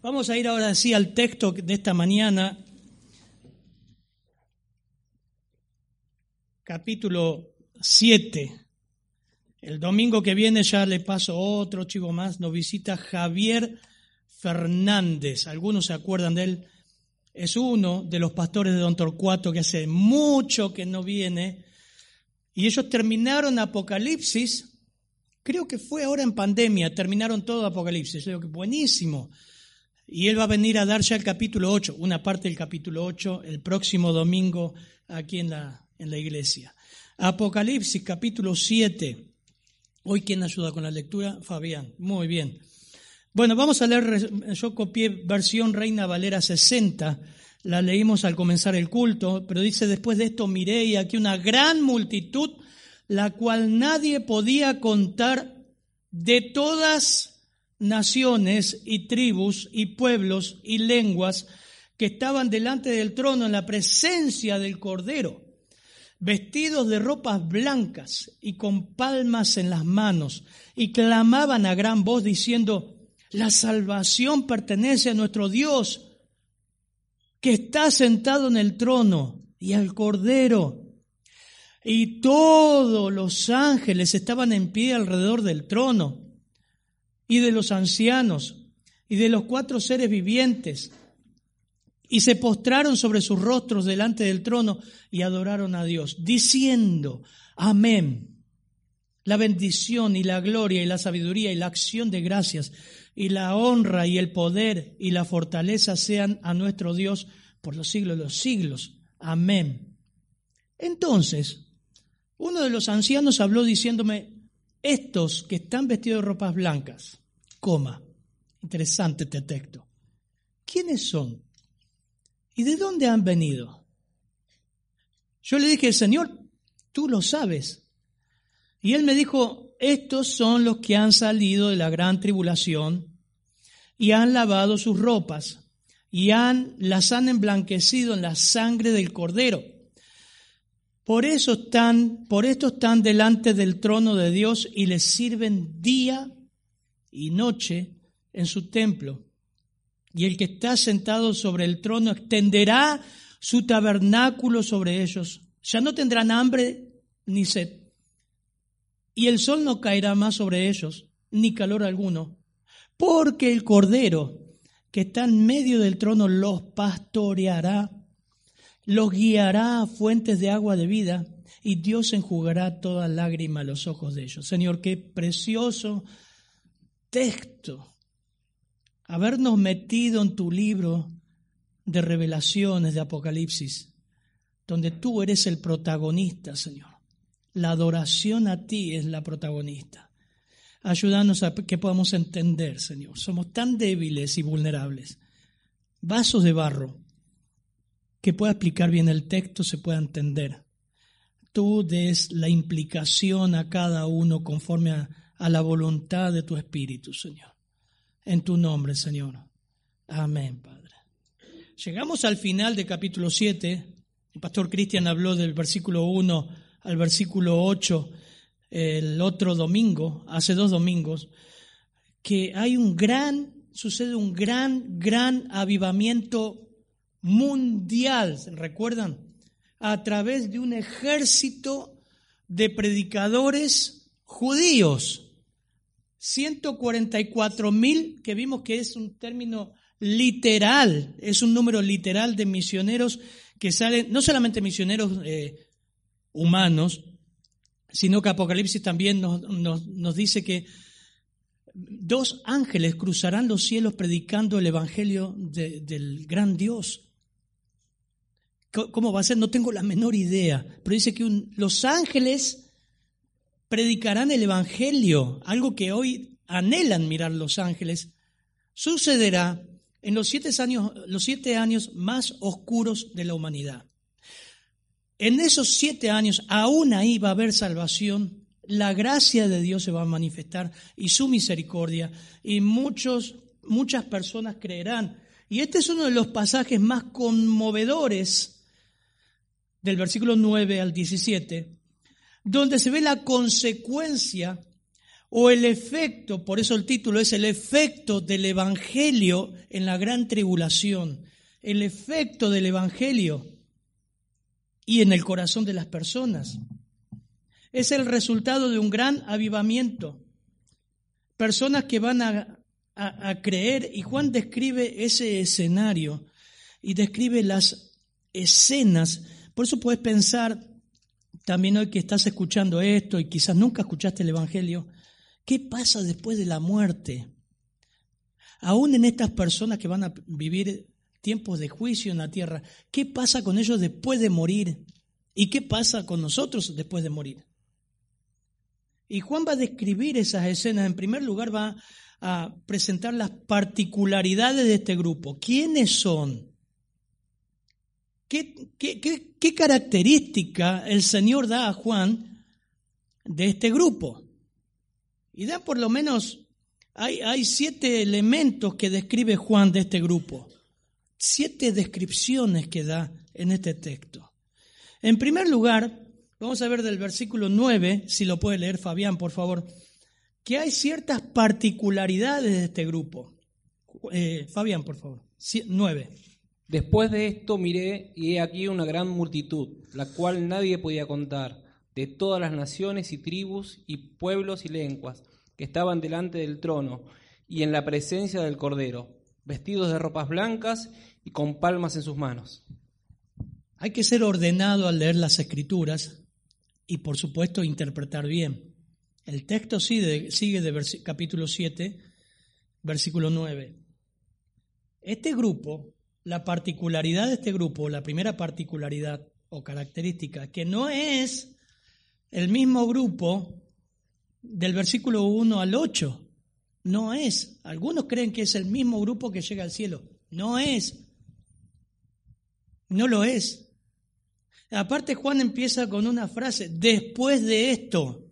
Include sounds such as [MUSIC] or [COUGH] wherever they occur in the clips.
Vamos a ir ahora sí al texto de esta mañana, capítulo 7. El domingo que viene ya le paso otro chico más, nos visita Javier Fernández. Algunos se acuerdan de él. Es uno de los pastores de Don Torcuato que hace mucho que no viene. Y ellos terminaron Apocalipsis, creo que fue ahora en pandemia, terminaron todo Apocalipsis. Yo digo que buenísimo. Y él va a venir a dar ya el capítulo 8, una parte del capítulo 8, el próximo domingo aquí en la, en la iglesia. Apocalipsis capítulo 7. Hoy, ¿quién ayuda con la lectura? Fabián. Muy bien. Bueno, vamos a leer, yo copié versión Reina Valera 60, la leímos al comenzar el culto, pero dice, después de esto miré y aquí una gran multitud, la cual nadie podía contar de todas naciones y tribus y pueblos y lenguas que estaban delante del trono en la presencia del Cordero, vestidos de ropas blancas y con palmas en las manos, y clamaban a gran voz diciendo, la salvación pertenece a nuestro Dios, que está sentado en el trono y al Cordero. Y todos los ángeles estaban en pie alrededor del trono y de los ancianos y de los cuatro seres vivientes, y se postraron sobre sus rostros delante del trono y adoraron a Dios, diciendo, amén. La bendición y la gloria y la sabiduría y la acción de gracias y la honra y el poder y la fortaleza sean a nuestro Dios por los siglos de los siglos. Amén. Entonces, uno de los ancianos habló diciéndome, estos que están vestidos de ropas blancas, coma, interesante este texto, ¿quiénes son? ¿Y de dónde han venido? Yo le dije, Señor, tú lo sabes. Y él me dijo, estos son los que han salido de la gran tribulación y han lavado sus ropas y han, las han emblanquecido en la sangre del cordero. Por eso están, por esto están delante del trono de Dios y les sirven día y noche en su templo. Y el que está sentado sobre el trono extenderá su tabernáculo sobre ellos. Ya no tendrán hambre ni sed. Y el sol no caerá más sobre ellos, ni calor alguno, porque el cordero que está en medio del trono los pastoreará los guiará a fuentes de agua de vida y Dios enjugará toda lágrima a los ojos de ellos. Señor, qué precioso texto habernos metido en tu libro de revelaciones, de Apocalipsis, donde tú eres el protagonista, Señor. La adoración a ti es la protagonista. Ayúdanos a que podamos entender, Señor. Somos tan débiles y vulnerables. Vasos de barro que pueda explicar bien el texto, se pueda entender. Tú des la implicación a cada uno conforme a, a la voluntad de tu Espíritu, Señor. En tu nombre, Señor. Amén, Padre. Llegamos al final del capítulo 7. El pastor Cristian habló del versículo 1 al versículo 8 el otro domingo, hace dos domingos, que hay un gran, sucede un gran, gran avivamiento mundial, ¿recuerdan? A través de un ejército de predicadores judíos. 144 mil, que vimos que es un término literal, es un número literal de misioneros que salen, no solamente misioneros eh, humanos, sino que Apocalipsis también nos, nos dice que dos ángeles cruzarán los cielos predicando el Evangelio del gran Dios. ¿Cómo va a ser? No tengo la menor idea. Pero dice que los ángeles predicarán el Evangelio, algo que hoy anhelan mirar los ángeles. Sucederá en los siete años, los siete años más oscuros de la humanidad. En esos siete años, aún ahí va a haber salvación, la gracia de Dios se va a manifestar y su misericordia, y muchos, muchas personas creerán. Y este es uno de los pasajes más conmovedores del versículo 9 al 17, donde se ve la consecuencia o el efecto, por eso el título es el efecto del Evangelio en la gran tribulación, el efecto del Evangelio y en el corazón de las personas. Es el resultado de un gran avivamiento. Personas que van a, a, creer, y Juan describe ese escenario y describe las escenas. Por eso puedes pensar, también hoy que estás escuchando esto y quizás nunca escuchaste el Evangelio, ¿qué pasa después de la muerte? Aún en estas personas que van a vivir tiempos de juicio en la tierra. ¿Qué pasa con ellos después de morir? ¿Y qué pasa con nosotros después de morir? Y Juan va a describir esas escenas. En primer lugar va a presentar las particularidades de este grupo. ¿Quiénes son? ¿Qué, qué, característica el Señor da a Juan de este grupo? Y da por lo menos, hay, hay siete elementos que describe Juan de este grupo siete descripciones que da en este texto. En primer lugar, vamos a ver del versículo 9, si lo puede leer Fabián, por favor, que hay ciertas particularidades de este grupo. Eh, Fabián, por favor. 9. Después de esto miré y he aquí una gran multitud, la cual nadie podía contar, de todas las naciones y tribus y pueblos y lenguas, que estaban delante del trono y en la presencia del Cordero, vestidos de ropas blancas y con palmas en sus manos. Hay que ser ordenado al leer las escrituras y por supuesto interpretar bien. El texto sigue, de capítulo 7, versículo 9. Este grupo, la particularidad de este grupo, la primera particularidad o característica, que no es el mismo grupo del versículo 1 al 8, no es. Algunos creen que es el mismo grupo que llega al cielo. No es. No lo es. Aparte Juan empieza con una frase, después de esto.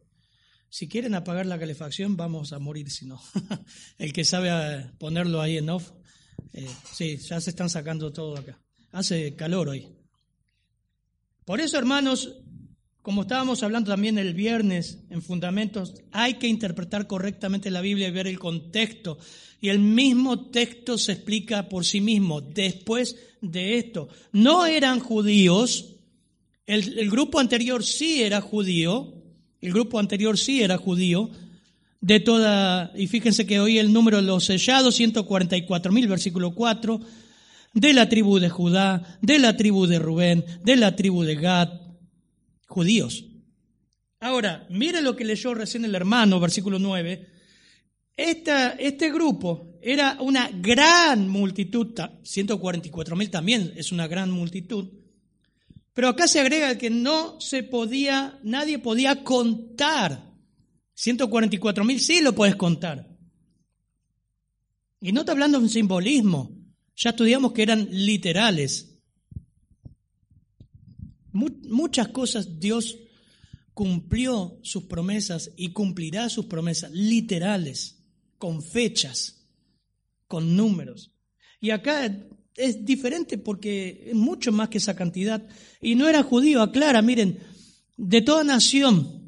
Si quieren apagar la calefacción, vamos a morir si no. [LAUGHS] El que sabe ponerlo ahí en off. Eh, sí, ya se están sacando todo acá. Hace calor hoy. Por eso, hermanos, como estábamos hablando también el viernes en Fundamentos, hay que interpretar correctamente la Biblia y ver el contexto. Y el mismo texto se explica por sí mismo. Después de esto, no eran judíos, el, el grupo anterior sí era judío, el grupo anterior sí era judío, de toda, y fíjense que hoy el número de los sellados, 144 mil, versículo 4, de la tribu de Judá, de la tribu de Rubén, de la tribu de Gad, judíos. Ahora, mire lo que leyó recién el hermano, versículo 9. este grupo era una gran multitud, 144 mil también es una gran multitud, pero acá se agrega que no se podía, nadie podía contar. 144 mil sí lo puedes contar. Y no está hablando de un simbolismo, ya estudiamos que eran literales muchas cosas Dios cumplió sus promesas y cumplirá sus promesas literales, con fechas, con números. Y acá es diferente porque es mucho más que esa cantidad. Y no era judío, aclara, miren, de toda nación,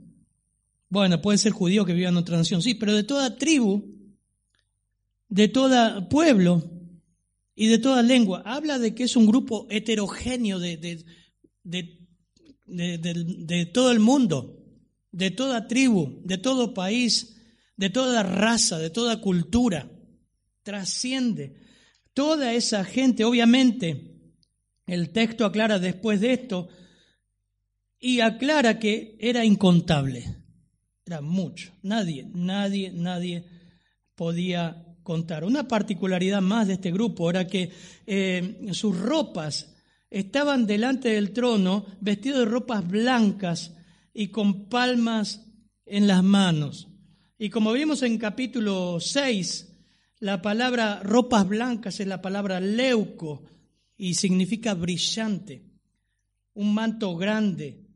bueno, puede ser judío que viva en otra nación, sí, pero de toda tribu, de todo pueblo y de toda lengua. Habla de que es un grupo heterogéneo de, de, de de, todo el mundo, de toda tribu, de todo país, de toda raza, de toda cultura. Trasciende. Toda esa gente, obviamente, el texto aclara después de esto y aclara que era incontable. Era mucho. Nadie, nadie, nadie podía contar. Una particularidad más de este grupo era que eh, sus ropas estaban delante del trono vestidos de ropas blancas y con palmas en las manos. Y como vimos en capítulo 6, La palabra ropas blancas es la palabra leuco y significa brillante, un manto grande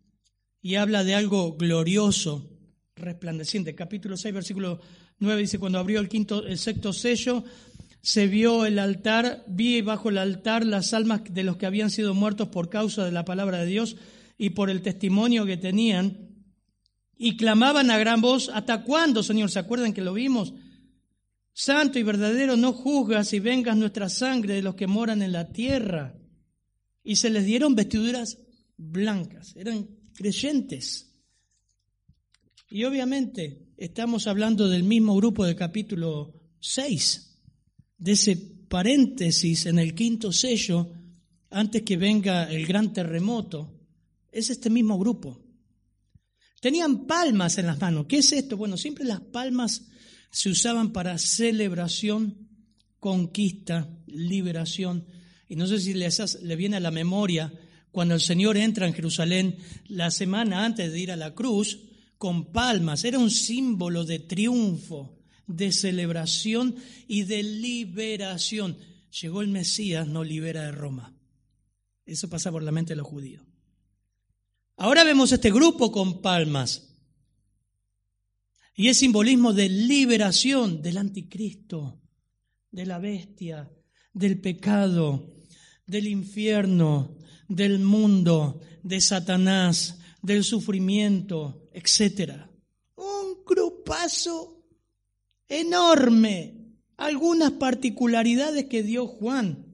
y habla de algo glorioso, resplandeciente. Capítulo 6, versículo 9 dice, cuando abrió el quinto, el sexto sello, se vio el altar, vi bajo el altar las almas de los que habían sido muertos por causa de la palabra de Dios y por el testimonio que tenían, y clamaban a gran voz, ¿hasta cuándo, Señor? ¿Se acuerdan que lo vimos? Santo y verdadero, no juzgas y vengas nuestra sangre de los que moran en la tierra. Y se les dieron vestiduras blancas, eran creyentes. Y obviamente estamos hablando del mismo grupo del capítulo 6, de ese paréntesis en el quinto sello, antes que venga el gran terremoto. Es este mismo grupo. Tenían palmas en las manos. ¿Qué es esto? Bueno, siempre las palmas se usaban para celebración, conquista, liberación. Y no sé si le viene a la memoria cuando el Señor entra en Jerusalén la semana antes de ir a la cruz con palmas. Era un símbolo de triunfo, de celebración y de liberación. Llegó el Mesías, no libera de Roma. Eso pasa por la mente de los judíos. Ahora vemos este grupo con palmas. Y es simbolismo de liberación del anticristo, de la bestia, del pecado, del infierno, del mundo, de Satanás, del sufrimiento, etc. Un grupazo enorme. Algunas particularidades que dio Juan,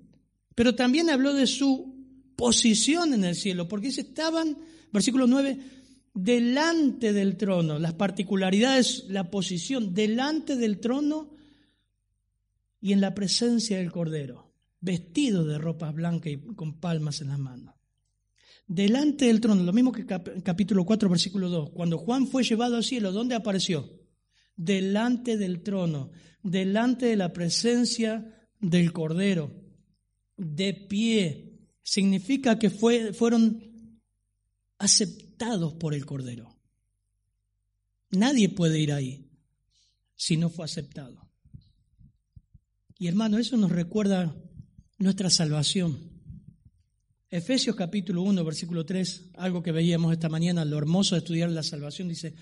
pero también habló de su posición en el cielo, porque estaban, versículo 9, delante del trono, las particularidades, la posición, delante del trono y en la presencia del Cordero, vestido de ropas blancas y con palmas en las manos. Delante del trono, lo mismo que capítulo 4, versículo 2, cuando Juan fue llevado al cielo, ¿dónde apareció? Delante del trono, delante de la presencia del Cordero, de pie, significa que fue, fueron aceptados por el Cordero. Nadie puede ir ahí si no fue aceptado. Y hermano, eso nos recuerda nuestra salvación. Efesios capítulo 1, versículo 3, algo que veíamos esta mañana, lo hermoso de estudiar la salvación, dice,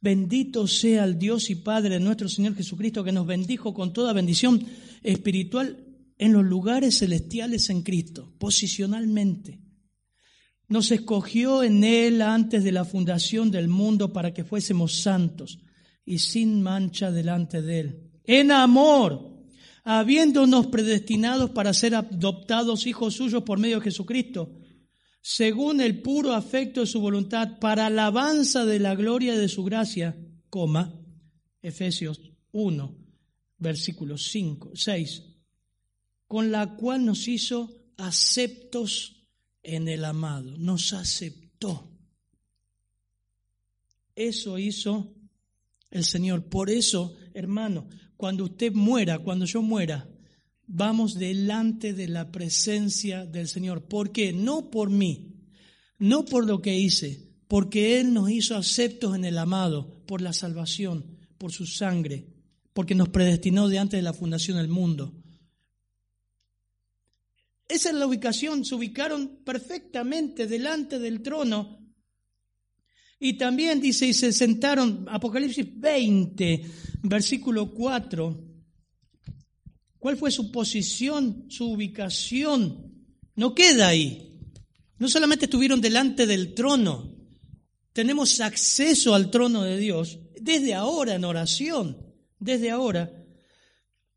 bendito sea el Dios y Padre de nuestro Señor Jesucristo, que nos bendijo con toda bendición espiritual en los lugares celestiales en Cristo, posicionalmente nos escogió en Él antes de la fundación del mundo para que fuésemos santos y sin mancha delante de Él. En amor, habiéndonos predestinados para ser adoptados hijos suyos por medio de Jesucristo, según el puro afecto de su voluntad, para alabanza de la gloria de su gracia, coma, Efesios 1, versículos 5, 6, con la cual nos hizo aceptos en el amado, nos aceptó. Eso hizo el Señor. Por eso, hermano, cuando usted muera, cuando yo muera, vamos delante de la presencia del Señor. ¿Por qué? No por mí, no por lo que hice, porque Él nos hizo aceptos en el amado, por la salvación, por su sangre, porque nos predestinó de antes de la fundación del mundo. Esa es la ubicación, se ubicaron perfectamente delante del trono. Y también dice, y se sentaron, Apocalipsis 20, versículo 4. ¿Cuál fue su posición, su ubicación? No queda ahí. No solamente estuvieron delante del trono, tenemos acceso al trono de Dios desde ahora en oración, desde ahora.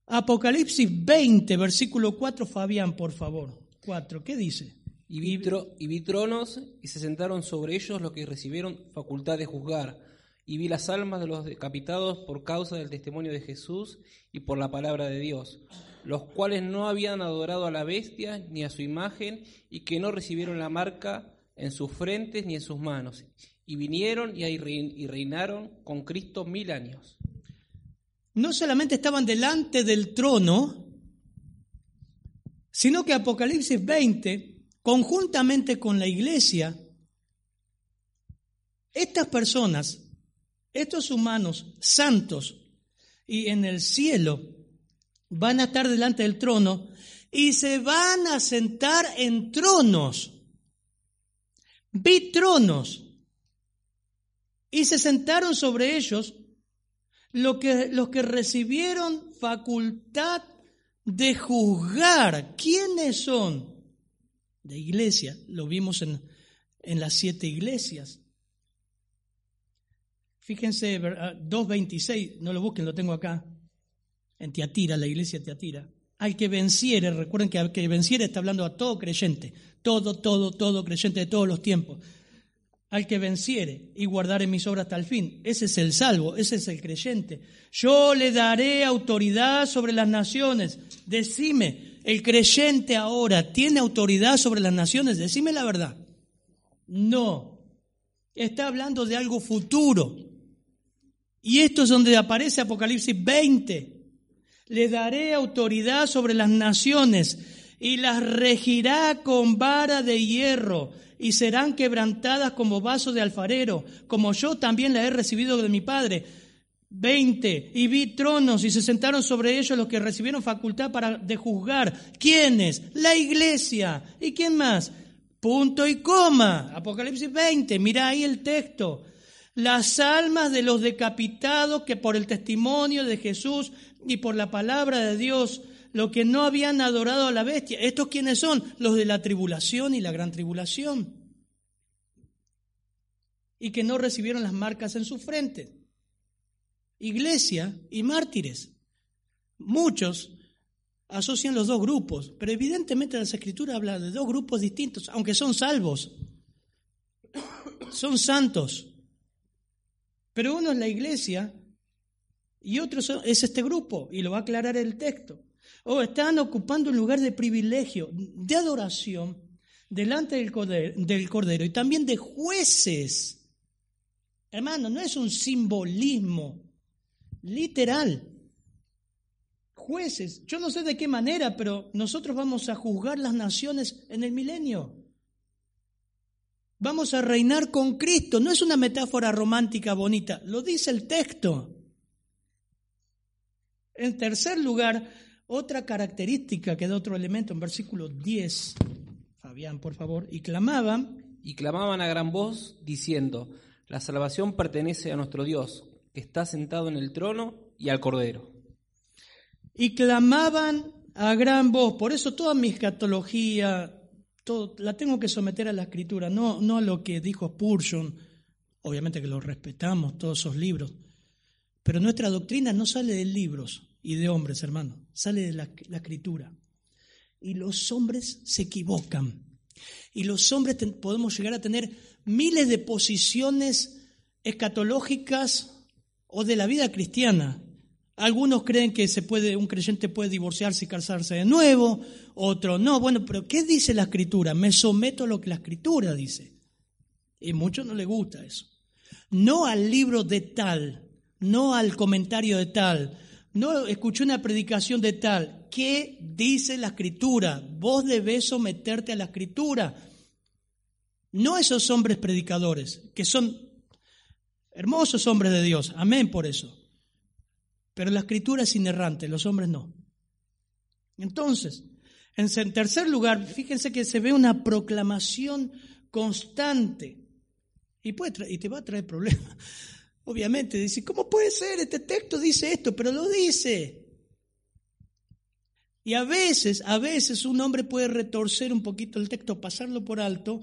Apocalipsis 20, versículo 4, Fabián, por favor. 4, ¿qué dice? Y vi, y vi tronos y se sentaron sobre ellos los que recibieron facultad de juzgar. Y vi las almas de los decapitados por causa del testimonio de Jesús y por la palabra de Dios, los cuales no habían adorado a la bestia ni a su imagen y que no recibieron la marca en sus frentes ni en sus manos. Y vinieron y reinaron con Cristo mil años no solamente estaban delante del trono, sino que Apocalipsis 20, conjuntamente con la iglesia, estas personas, estos humanos santos, y en el cielo van a estar delante del trono y se van a sentar en tronos. Vi tronos. Y se sentaron sobre ellos los que, los que recibieron facultad de juzgar. ¿Quiénes son? De iglesia. Lo vimos en, en las siete iglesias. Fíjense, 2.26, ah, no lo busquen, lo tengo acá, en Tiatira, la iglesia de Tiatira. Al que venciere, recuerden que al que venciere está hablando a todo creyente, todo, todo, todo creyente de todos los tiempos. Al que venciere y guardare mis obras hasta el fin, ese es el salvo, ese es el creyente. Yo le daré autoridad sobre las naciones. Decime, ¿el creyente ahora tiene autoridad sobre las naciones? Decime la verdad. No. Está hablando de algo futuro. Y esto es donde aparece Apocalipsis 20. Le daré autoridad sobre las naciones y las regirá con vara de hierro y serán quebrantadas como vaso de alfarero, como yo también la he recibido de mi Padre. 20. Y vi tronos y se sentaron sobre ellos los que recibieron facultad para de juzgar. ¿Quiénes? La iglesia. ¿Y quién más? Punto y coma. Apocalipsis 20. Mira ahí el texto las almas de los decapitados que por el testimonio de Jesús y por la palabra de Dios, lo que no habían adorado a la bestia. ¿Estos quiénes son? Los de la tribulación y la gran tribulación. Y que no recibieron las marcas en su frente. Iglesia y mártires. Muchos asocian los dos grupos, pero evidentemente la escritura habla de dos grupos distintos, aunque son salvos. Son santos. Pero uno es la iglesia y otro es este grupo, y lo va a aclarar el texto. O están ocupando un lugar de privilegio, de adoración, delante del cordero, del cordero y también de jueces. Hermano, no es un simbolismo literal. Jueces, yo no sé de qué manera, pero nosotros vamos a juzgar las naciones en el milenio. Vamos a reinar con Cristo. No es una metáfora romántica bonita, lo dice el texto. En tercer lugar, otra característica que da otro elemento en versículo 10. Fabián, por favor. Y clamaban. Y clamaban a gran voz diciendo, la salvación pertenece a nuestro Dios, que está sentado en el trono y al Cordero. Y clamaban a gran voz. Por eso toda mi escatología, la tengo que someter a la escritura, no, no a lo que dijo Spurgeon, obviamente que lo respetamos, todos esos libros, pero nuestra doctrina no sale de libros y de hombres, hermano, sale de la, la escritura. Y los hombres se equivocan. Y los hombres podemos llegar a tener miles de posiciones escatológicas o de la vida cristiana, algunos creen que se puede, un creyente puede divorciarse y casarse de nuevo, otros no. Bueno, pero ¿qué dice la escritura? Me someto a lo que la escritura dice. Y a muchos no les gusta eso. No al libro de tal, no al comentario de tal, no escuché una predicación de tal. ¿Qué dice la escritura? Vos debés someterte a la escritura. No esos hombres predicadores, que son hermosos hombres de Dios. Amén por eso. Pero la escritura es inerrante, los hombres no. Entonces, en tercer lugar, fíjense que se ve una proclamación constante y, puede y te va a traer problemas. [LAUGHS] Obviamente, dice, ¿cómo puede ser? Este texto dice esto, pero lo dice. Y a veces, a veces un hombre puede retorcer un poquito el texto, pasarlo por alto,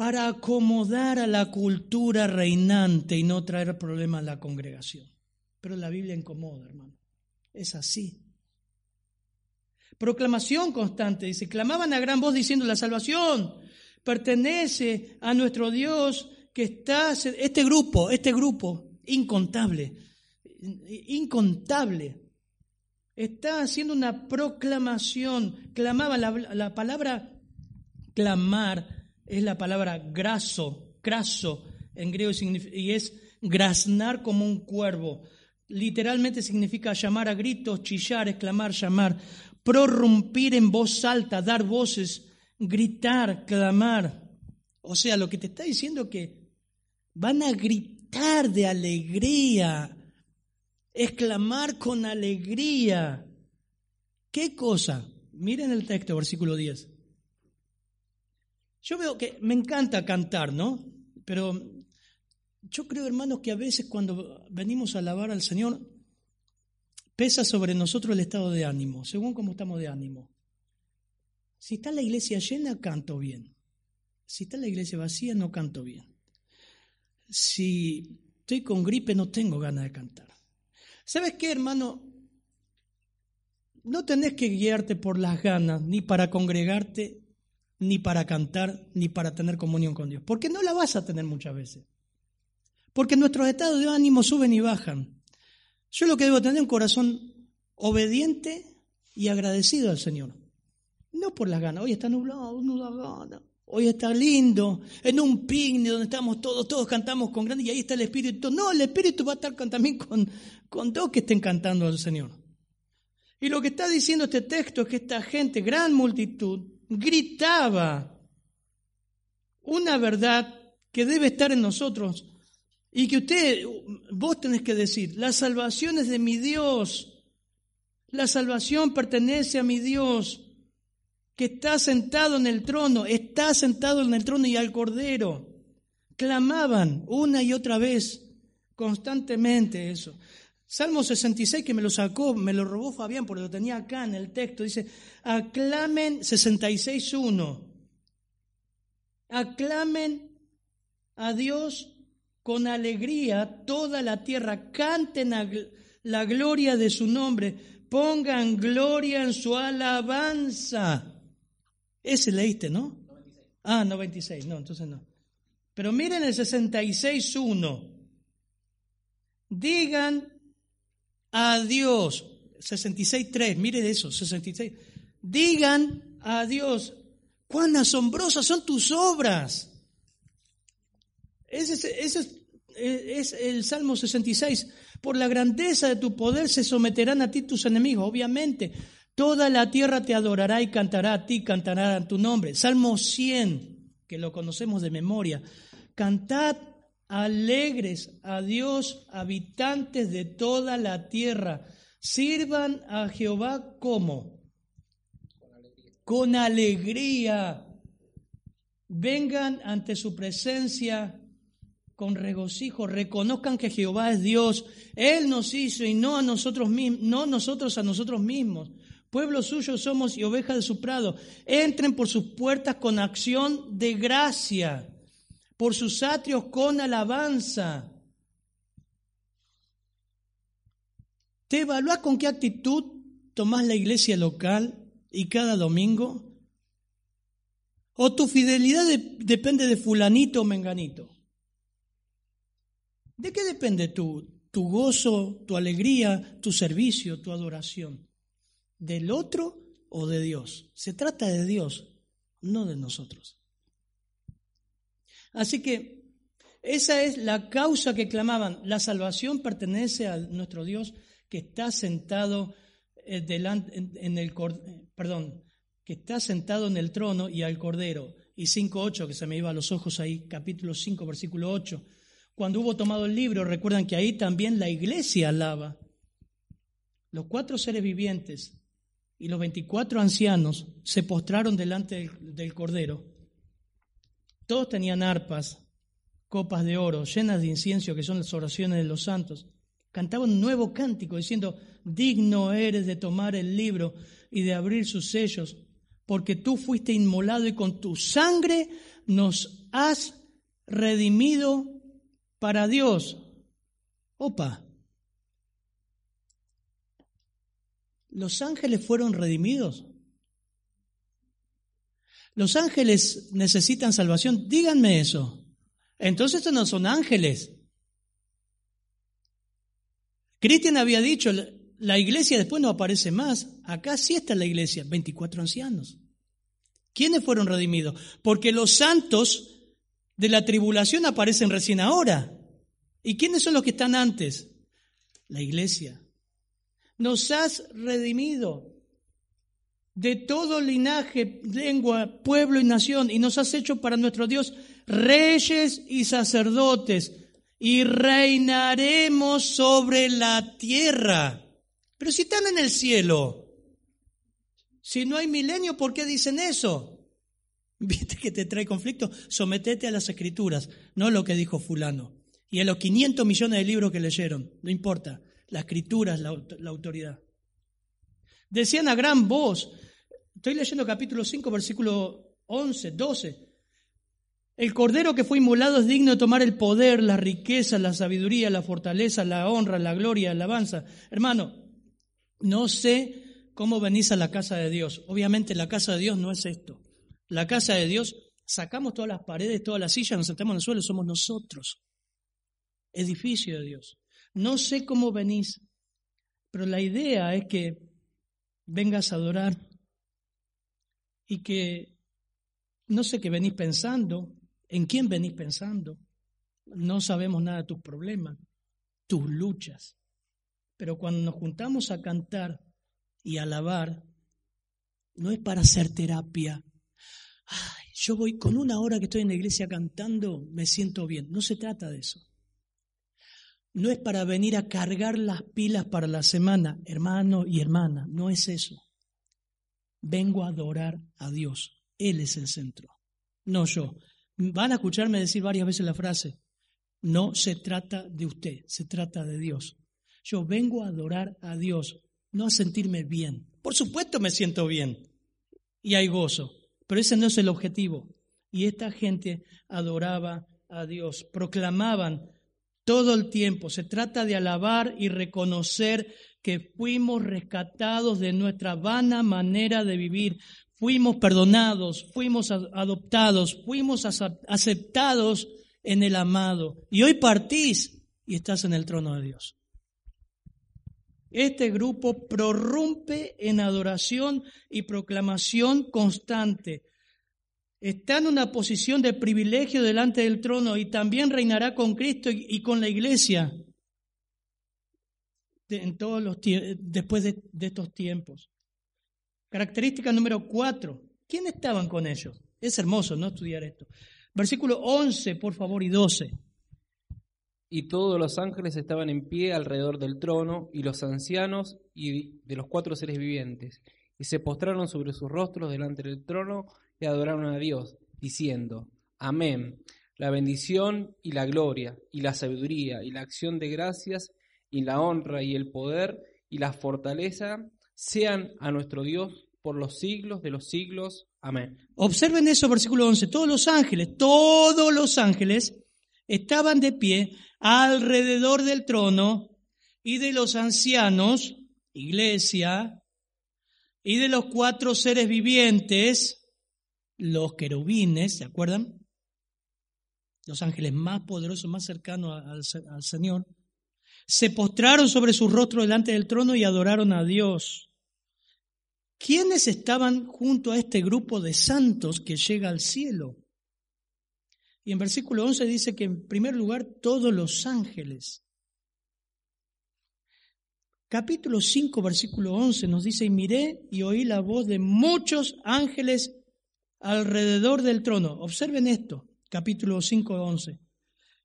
para acomodar a la cultura reinante y no traer problemas a la congregación. Pero la Biblia incomoda, hermano. Es así. Proclamación constante, dice, clamaban a gran voz diciendo, la salvación pertenece a nuestro Dios que está, este grupo, este grupo, incontable, incontable, está haciendo una proclamación, clamaba, la, la palabra clamar es la palabra graso, craso en griego y es graznar como un cuervo literalmente significa llamar a gritos, chillar, exclamar, llamar, prorrumpir en voz alta, dar voces, gritar, clamar. O sea, lo que te está diciendo que van a gritar de alegría, exclamar con alegría. ¿Qué cosa? Miren el texto, versículo 10. Yo veo que me encanta cantar, ¿no? Pero yo creo, hermanos, que a veces cuando venimos a alabar al Señor, pesa sobre nosotros el estado de ánimo, según cómo estamos de ánimo. Si está la iglesia llena, canto bien. Si está la iglesia vacía, no canto bien. Si estoy con gripe, no tengo ganas de cantar. ¿Sabes qué, hermano? No tenés que guiarte por las ganas, ni para congregarte, ni para cantar, ni para tener comunión con Dios. Porque no la vas a tener muchas veces. Porque nuestros estados de ánimo suben y bajan. Yo lo que debo tener es un corazón obediente y agradecido al Señor. No por las ganas. Hoy está nublado, no da ganas. Hoy está lindo, en un picnic donde estamos todos, todos cantamos con grande y ahí está el Espíritu. No, el Espíritu va a estar también con, con dos que estén cantando al Señor. Y lo que está diciendo este texto es que esta gente, gran multitud, gritaba una verdad que debe estar en nosotros y que usted, vos tenés que decir, la salvación es de mi Dios, la salvación pertenece a mi Dios que está sentado en el trono, está sentado en el trono y al Cordero. Clamaban una y otra vez, constantemente eso. Salmo 66 que me lo sacó, me lo robó Fabián porque lo tenía acá en el texto, dice, aclamen 66.1, aclamen a Dios con alegría toda la tierra, canten la gloria de su nombre, pongan gloria en su alabanza. Ese leíste, ¿no? 96. Ah, 96, no, entonces no. Pero miren el 66.1. Digan a Dios, 66.3, miren eso, 66. Digan a Dios, cuán asombrosas son tus obras. Ese, ese es el Salmo 66. Por la grandeza de tu poder se someterán a ti tus enemigos, obviamente. Toda la tierra te adorará y cantará a ti, cantará a tu nombre. Salmo 100, que lo conocemos de memoria. Cantad alegres a Dios, habitantes de toda la tierra. Sirvan a Jehová como? Con alegría. Vengan ante su presencia con regocijo, reconozcan que Jehová es Dios, Él nos hizo y no a nosotros mismos, no nosotros a nosotros mismos. Pueblo suyo somos y ovejas de su prado. Entren por sus puertas con acción de gracia, por sus atrios con alabanza. ¿Te evalúas con qué actitud tomás la iglesia local y cada domingo? ¿O tu fidelidad depende de fulanito o menganito? ¿De qué depende tu, tu gozo, tu alegría, tu servicio, tu adoración? del otro o de Dios. Se trata de Dios, no de nosotros. Así que esa es la causa que clamaban. La salvación pertenece a nuestro Dios que está sentado eh, en, el que está sentado en el trono y al cordero. Y 5.8, que se me iba a los ojos ahí, capítulo 5, versículo 8. Cuando hubo tomado el libro, recuerdan que ahí también la iglesia alaba. Los cuatro seres vivientes y los veinticuatro ancianos se postraron delante del, Cordero. Todos tenían arpas, copas de oro llenas de incienso, que son las oraciones de los santos. Cantaban un nuevo cántico diciendo, digno eres de tomar el libro y de abrir sus sellos, porque tú fuiste inmolado y con tu sangre nos has redimido para Dios. Opa, ¿Los ángeles fueron redimidos? ¿Los ángeles necesitan salvación? Díganme eso. Entonces estos no son ángeles. Cristian había dicho, la iglesia después no aparece más. Acá sí está la iglesia, 24 ancianos. ¿Quiénes fueron redimidos? Porque los santos de la tribulación aparecen recién ahora. ¿Y quiénes son los que están antes? La iglesia nos has redimido de todo linaje, lengua, pueblo y nación, y nos has hecho para nuestro Dios reyes y sacerdotes, y reinaremos sobre la tierra. Pero si están en el cielo, Si no hay milenio, ¿por qué dicen eso? [LAUGHS] ¿Viste que te trae conflicto? Sometete a las escrituras, no lo que dijo fulano. Y a los 500 millones de libros que leyeron, no importa, la escritura es la, la autoridad. Decían a gran voz, estoy leyendo capítulo 5, versículo 11, 12, el cordero que fue inmolado es digno de tomar el poder, la riqueza, la sabiduría, la fortaleza, la honra, la gloria, la alabanza. Hermano, no sé cómo venís a la casa de Dios. Obviamente la casa de Dios no es esto. La casa de Dios, sacamos todas las paredes, todas las sillas, nos sentamos en el suelo, somos nosotros. Edificio de Dios. No sé cómo venís, pero la idea es que vengas a adorar y que no sé qué venís pensando, ¿En quién venís pensando? No sabemos nada de tus problemas, tus luchas. Pero cuando nos juntamos a cantar y alabar, no es para hacer terapia. Ay, yo voy con una hora que estoy en la iglesia cantando, me siento bien. No se trata de eso. No es para venir a cargar las pilas para la semana, hermano y hermana, no es eso. Vengo a adorar a Dios. Él es el centro, no yo. Van a escucharme decir varias veces la frase, no se trata de usted, se trata de Dios. Yo vengo a adorar a Dios, no a sentirme bien. Por supuesto me siento bien y hay gozo, pero ese no es el objetivo. Y esta gente adoraba a Dios, proclamaban todo el tiempo, se trata de alabar y reconocer que fuimos rescatados de nuestra vana manera de vivir, fuimos perdonados, fuimos adoptados, fuimos aceptados en el amado. Y hoy partís y estás en el trono de Dios. Este grupo prorrumpe en adoración y proclamación constante. Está en una posición de privilegio delante del trono y también reinará con Cristo y con la iglesia en todos los después de estos tiempos. Característica número cuatro. ¿Quién estaban con ellos? Es hermoso no estudiar esto. Versículo 11, por favor, y 12. Y todos los ángeles estaban en pie alrededor del trono, y los ancianos y de los cuatro seres vivientes, y se postraron sobre sus rostros delante del trono y adoraron a Dios, diciendo, Amén. La bendición y la gloria, y la sabiduría, y la acción de gracias, y la honra, y el poder, y la fortaleza, sean a nuestro Dios por los siglos de los siglos. Amén. Observen eso, versículo 11. Todos los ángeles, todos los ángeles estaban de pie alrededor del trono y de los ancianos, iglesia, y de los cuatro seres vivientes, los querubines, ¿se acuerdan? Los ángeles más poderosos, más cercanos al, al Señor, se postraron sobre su rostro delante del trono y adoraron a Dios. ¿Quiénes estaban junto a este grupo de santos que llega al cielo? Y en versículo 11 dice que en primer lugar todos los ángeles. Capítulo 5, versículo 11 nos dice, y miré y oí la voz de muchos ángeles alrededor del trono. Observen esto, capítulo 5, 11.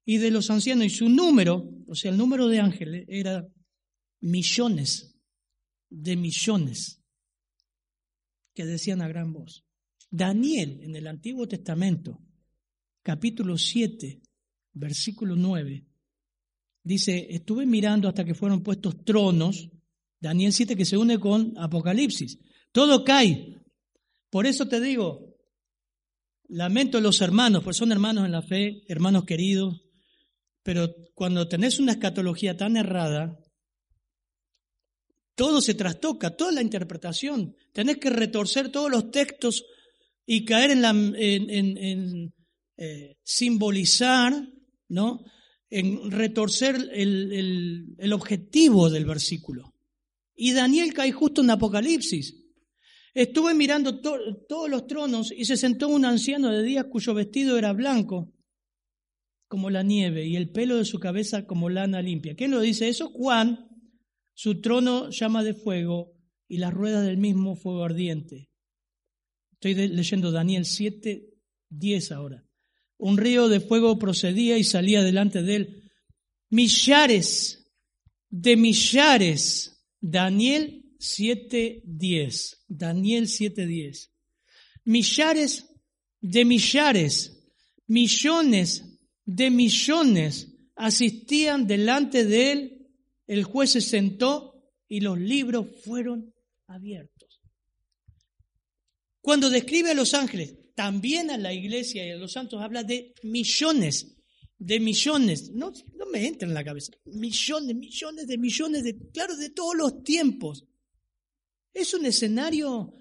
Y de los ancianos, y su número, o sea, el número de ángeles era millones de millones que decían a gran voz. Daniel en el Antiguo Testamento, capítulo 7, versículo 9, dice, estuve mirando hasta que fueron puestos tronos, Daniel 7 que se une con Apocalipsis. Todo cae. Por eso te digo, lamento los hermanos, pues son hermanos en la fe, hermanos queridos, pero cuando tenés una escatología tan errada, todo se trastoca, toda la interpretación. Tenés que retorcer todos los textos y caer en, la, en, eh, simbolizar, ¿no? En retorcer el, el, objetivo del versículo. Y Daniel cae justo en Apocalipsis. Estuve mirando todos los tronos y se sentó un anciano de días cuyo vestido era blanco como la nieve y el pelo de su cabeza como lana limpia. ¿Quién lo dice eso? Juan su trono llama de fuego y las ruedas del mismo fuego ardiente. Estoy leyendo Daniel 7, 10 ahora. Un río de fuego procedía y salía delante de él. Millares de millares. Daniel 7.10. Daniel 7.10. Millares de millares, millones de millones asistían delante de él. El juez se sentó y los libros fueron abiertos. Cuando describe a los ángeles, también a la iglesia y a los santos habla de millones, de millones. No, no me entra en la cabeza. Millones, millones de millones de, claro, de todos los tiempos. Es un escenario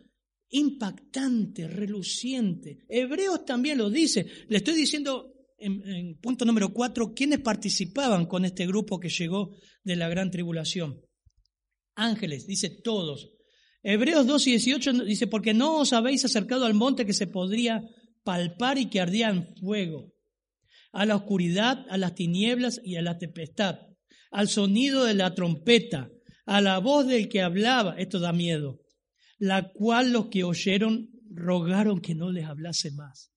impactante, reluciente. Hebreos también lo dice. Le estoy diciendo en, punto número cuatro quiénes participaban con este grupo que llegó de la gran tribulación. Ángeles, dice todos. Hebreos 2 y 18 dice, porque no os habéis acercado al monte que se podría palpar y que ardía en fuego, a la oscuridad, a las tinieblas y a la tempestad, al sonido de la trompeta, a la voz del que hablaba, esto da miedo, la cual los que oyeron rogaron que no les hablase más,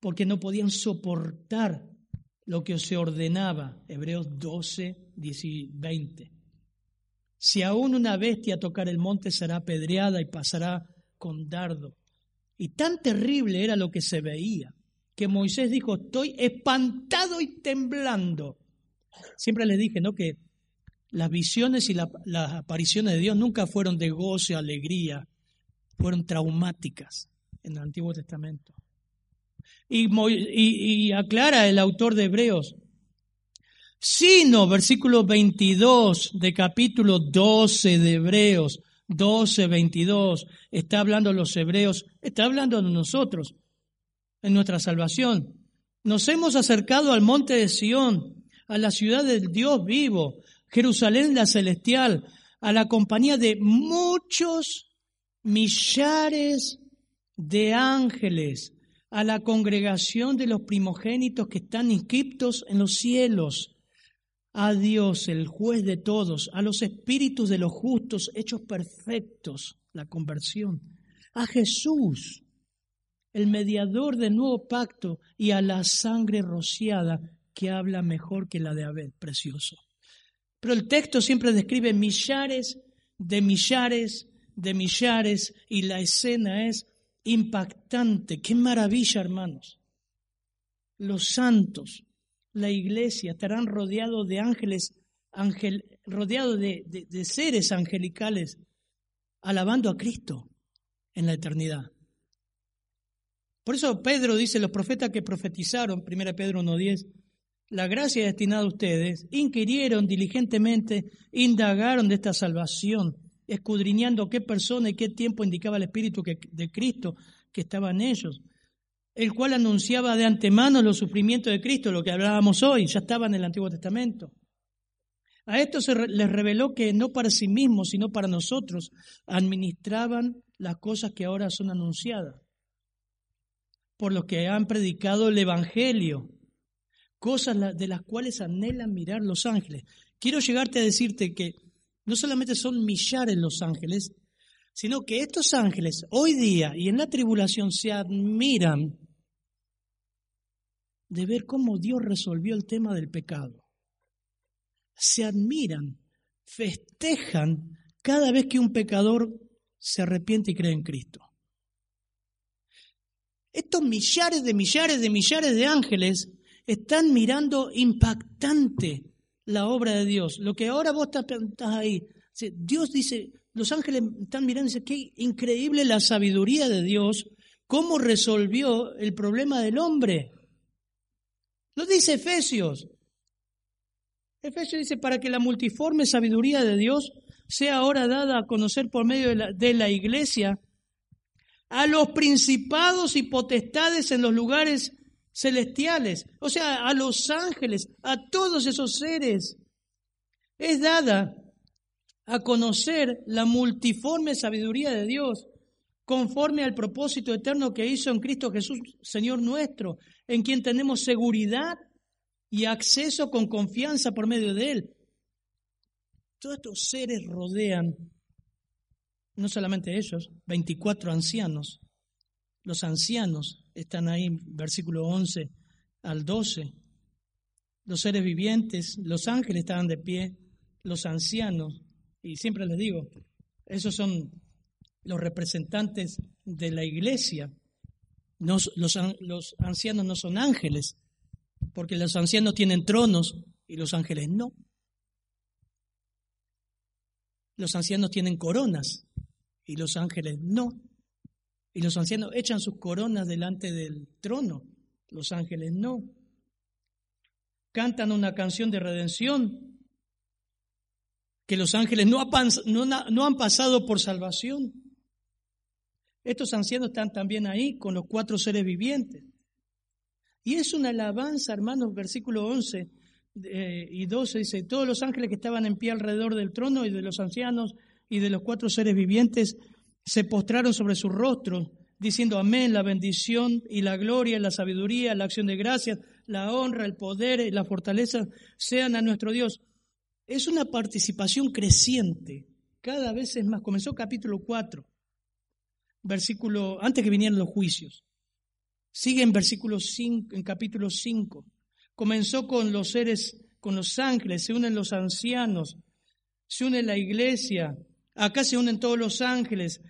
porque no podían soportar lo que se ordenaba, Hebreos 12, 10 y 20. Si aún una bestia tocar el monte será apedreada y pasará con dardo. Y tan terrible era lo que se veía, que Moisés dijo, estoy espantado y temblando. Siempre les dije, ¿no? Que las visiones y las apariciones de Dios nunca fueron de goce, alegría, fueron traumáticas en el Antiguo Testamento. Y, aclara el autor de Hebreos, sino, versículo 22 de capítulo 12 de Hebreos, 12, 22, está hablando los hebreos, está hablando de nosotros, en nuestra salvación. Nos hemos acercado al monte de Sión, a la ciudad del Dios vivo, Jerusalén la celestial, a la compañía de muchos millares de ángeles, a la congregación de los primogénitos que están inscriptos en los cielos a Dios, el juez de todos, a los espíritus de los justos hechos perfectos, la conversión, a Jesús, el mediador del nuevo pacto, y a la sangre rociada que habla mejor que la de Abel, precioso. Pero el texto siempre describe millares de millares de millares y la escena es impactante. Qué maravilla, hermanos. Los santos, la iglesia, estarán rodeados de ángeles, rodeados de, de seres angelicales, alabando a Cristo en la eternidad. Por eso Pedro dice, los profetas que profetizaron, 1 Pedro 1.10, la gracia destinada a ustedes, inquirieron diligentemente, indagaron de esta salvación, escudriñando qué persona y qué tiempo indicaba el Espíritu de Cristo que estaba en ellos el cual anunciaba de antemano los sufrimientos de Cristo, lo que hablábamos hoy, ya estaba en el Antiguo Testamento. A esto se les reveló que no para sí mismos, sino para nosotros, administraban las cosas que ahora son anunciadas, por los que han predicado el Evangelio, cosas de las cuales anhelan mirar los ángeles. Quiero llegarte a decirte que no solamente son millares los ángeles, sino que estos ángeles hoy día y en la tribulación se admiran de ver cómo Dios resolvió el tema del pecado. Se admiran, festejan cada vez que un pecador se arrepiente y cree en Cristo. Estos millares de millares de millares de ángeles están mirando impactante la obra de Dios. Lo que ahora vos estás ahí. Dios dice, los ángeles están mirando y dicen, qué increíble la sabiduría de Dios, cómo resolvió el problema del hombre. Lo dice Efesios. Efesios dice, para que la multiforme sabiduría de Dios sea ahora dada a conocer por medio de la, de la iglesia a los principados y potestades en los lugares celestiales, o sea, a los ángeles, a todos esos seres. Es dada a conocer la multiforme sabiduría de Dios, conforme al propósito eterno que hizo en Cristo Jesús, Señor nuestro, en quien tenemos seguridad y acceso con confianza por medio de Él. Todos estos seres rodean, no solamente ellos, 24 ancianos. Los ancianos están ahí, versículo 11 al 12. Los seres vivientes, los ángeles estaban de pie, los ancianos, y siempre les digo, Esos son los representantes de la iglesia. los, los ancianos no son ángeles, porque los ancianos tienen tronos y los ángeles no. Los ancianos tienen coronas y los ángeles no. Y los ancianos echan sus coronas delante del trono, los ángeles no. Cantan una canción de redención que los ángeles no, no han pasado por salvación. Estos ancianos están también ahí con los cuatro seres vivientes. Y es una alabanza, hermanos, versículo 11 eh, y 12 dice, todos los ángeles que estaban en pie alrededor del trono y de los ancianos y de los cuatro seres vivientes se postraron sobre sus rostros, diciendo amén, la bendición y la gloria, la sabiduría, la acción de gracias, la honra, el poder y la fortaleza sean a nuestro Dios. Es una participación creciente, cada vez es más. Comenzó capítulo 4, versículo, antes que vinieran los juicios. Sigue en versículo 5, en capítulo 5. Comenzó con los seres, con los ángeles, se unen los ancianos, se une la iglesia, acá se unen todos los ángeles,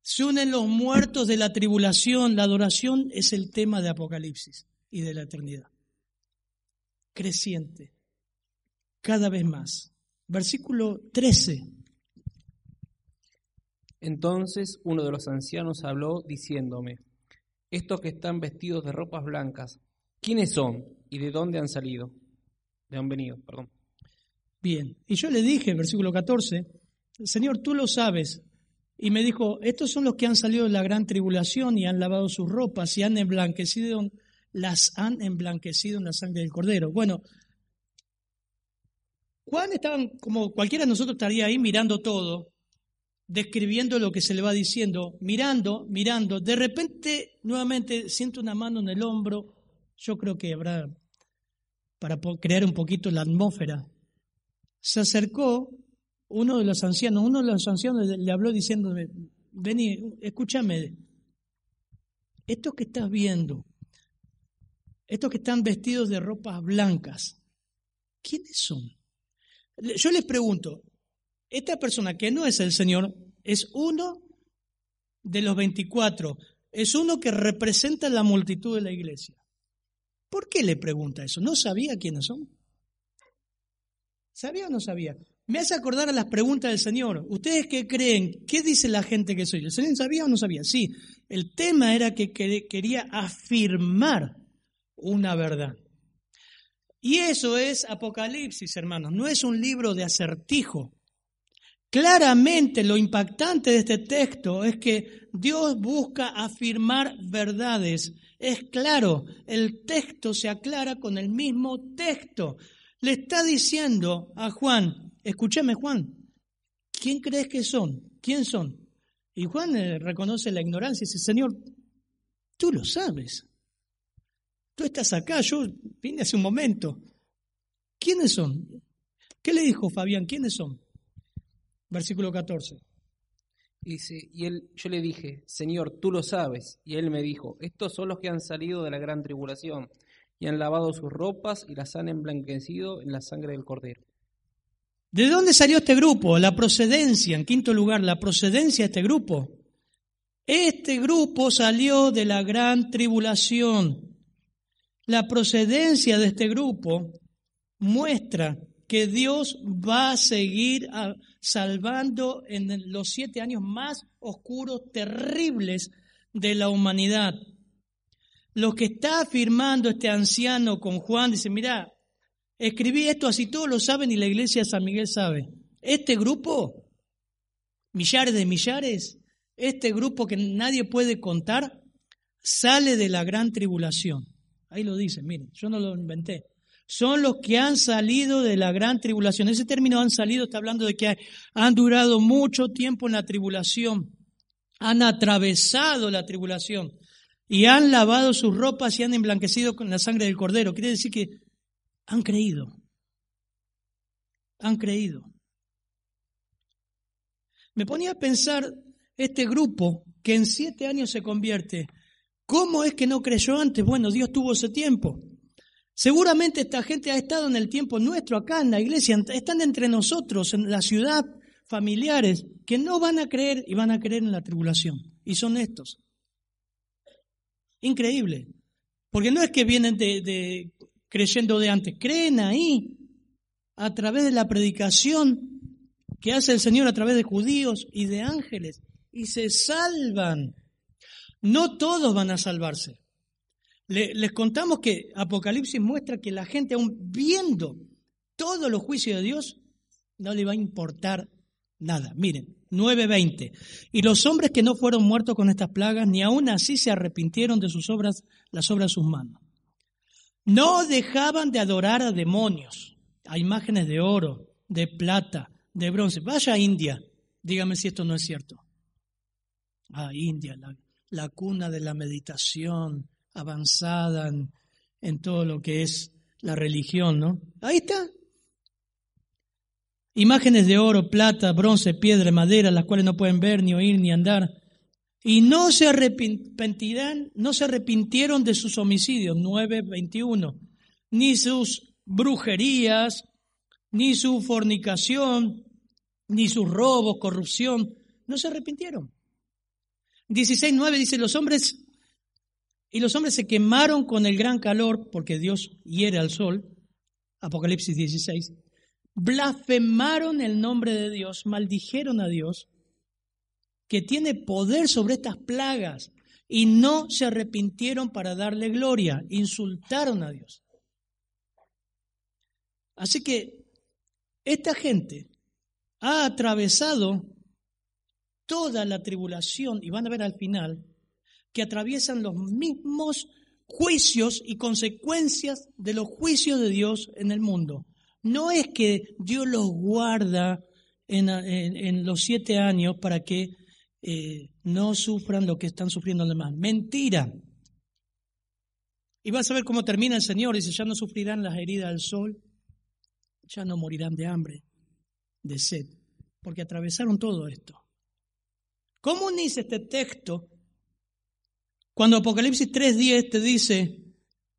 se unen los muertos de la tribulación. La adoración es el tema de Apocalipsis y de la eternidad. Creciente, cada vez más. Versículo 13. Entonces uno de los ancianos habló diciéndome, estos que están vestidos de ropas blancas, ¿quiénes son y de dónde han salido? De han venido, perdón. Bien, y yo le dije, versículo 14, Señor, tú lo sabes. Y me dijo, estos son los que han salido de la gran tribulación y han lavado sus ropas y han emblanquecido, las han emblanquecido en la sangre del cordero. Bueno, Juan estaban, como cualquiera de nosotros estaría ahí mirando todo, describiendo lo que se le va diciendo, mirando, mirando. De repente, nuevamente, siento una mano en el hombro. Yo creo que habrá, para crear un poquito la atmósfera. Se acercó uno de los ancianos, uno de los ancianos le habló diciéndome, vení, escúchame, estos que estás viendo, estos que están vestidos de ropas blancas, ¿quiénes son? Yo les pregunto, esta persona que no es el Señor es uno de los 24, es uno que representa la multitud de la iglesia. ¿Por qué le pregunta eso? ¿No sabía quiénes son? ¿Sabía o no sabía? Me hace acordar a las preguntas del Señor. ¿Ustedes qué creen? ¿Qué dice la gente que soy yo? ¿El Señor sabía o no sabía? Sí, el tema era que quería afirmar una verdad. Y eso es Apocalipsis, hermanos. No es un libro de acertijo. Claramente lo impactante de este texto es que Dios busca afirmar verdades. Es claro, el texto se aclara con el mismo texto. Le está diciendo a Juan, escúchame Juan, ¿quién crees que son? ¿Quién son? Y Juan eh, reconoce la ignorancia y dice, Señor, tú lo sabes. Tú estás acá, yo vine hace un momento. ¿Quiénes son? ¿Qué le dijo Fabián? ¿Quiénes son? Versículo 14. Dice, y él, yo le dije, Señor, tú lo sabes. Y él me dijo, estos son los que han salido de la gran tribulación y han lavado sus ropas y las han emblanquecido en la sangre del cordero. ¿De dónde salió este grupo? La procedencia, en quinto lugar, la procedencia de este grupo. Este grupo salió de la gran tribulación. La procedencia de este grupo muestra que Dios va a seguir salvando en los siete años más oscuros, terribles de la humanidad. Lo que está afirmando este anciano con Juan dice, mira, escribí esto así todos lo saben y la iglesia de San Miguel sabe. Este grupo, millares de millares, este grupo que nadie puede contar, sale de la gran tribulación. Ahí lo dice, miren, yo no lo inventé son los que han salido de la gran tribulación. Ese término han salido está hablando de que han durado mucho tiempo en la tribulación, han atravesado la tribulación y han lavado sus ropas y han emblanquecido con la sangre del cordero. Quiere decir que han creído, han creído. Me ponía a pensar este grupo que en siete años se convierte. ¿Cómo es que no creyó antes? Bueno, Dios tuvo ese tiempo. Seguramente esta gente ha estado en el tiempo nuestro, acá en la iglesia, están entre nosotros, en la ciudad, familiares que no van a creer y van a creer en la tribulación. Y son estos. Increíble. Porque no es que vienen de, creyendo de antes, creen ahí a través de la predicación que hace el Señor a través de judíos y de ángeles y se salvan. No todos van a salvarse. Les contamos que Apocalipsis muestra que la gente aún viendo todos los juicios de Dios no le va a importar nada. Miren, 9:20. Y los hombres que no fueron muertos con estas plagas, ni aún así se arrepintieron de sus obras, las obras de sus manos. No dejaban de adorar a demonios, a imágenes de oro, de plata, de bronce. Vaya a India, dígame si esto no es cierto. Ah, India, la, cuna de la meditación avanzada en todo lo que es la religión, ¿no? Ahí está, Imágenes de oro, plata, bronce, piedra, madera, las cuales no pueden ver, ni oír, ni andar. Y no se arrepentirán, no se arrepintieron de sus homicidios, 9.21, ni sus brujerías, ni su fornicación, ni sus robos, corrupción, no se arrepintieron. 16.9 dice, los hombres, y los hombres se quemaron con el gran calor, porque Dios hiere al sol, Apocalipsis 16, blasfemaron el nombre de Dios, maldijeron a Dios, que tiene poder sobre estas plagas, y no se arrepintieron para darle gloria, insultaron a Dios. Así que esta gente ha atravesado toda la tribulación, y van a ver al final, que atraviesan los mismos juicios y consecuencias de los juicios de Dios en el mundo. No es que Dios los guarda en, los siete años para que eh, no sufran lo que están sufriendo los demás. Mentira. Y vas a ver cómo termina el Señor. Dice, ya no sufrirán las heridas del sol, ya no morirán de hambre, de sed, porque atravesaron todo esto. ¿Cómo dice este texto cuando Apocalipsis 3.10 te dice,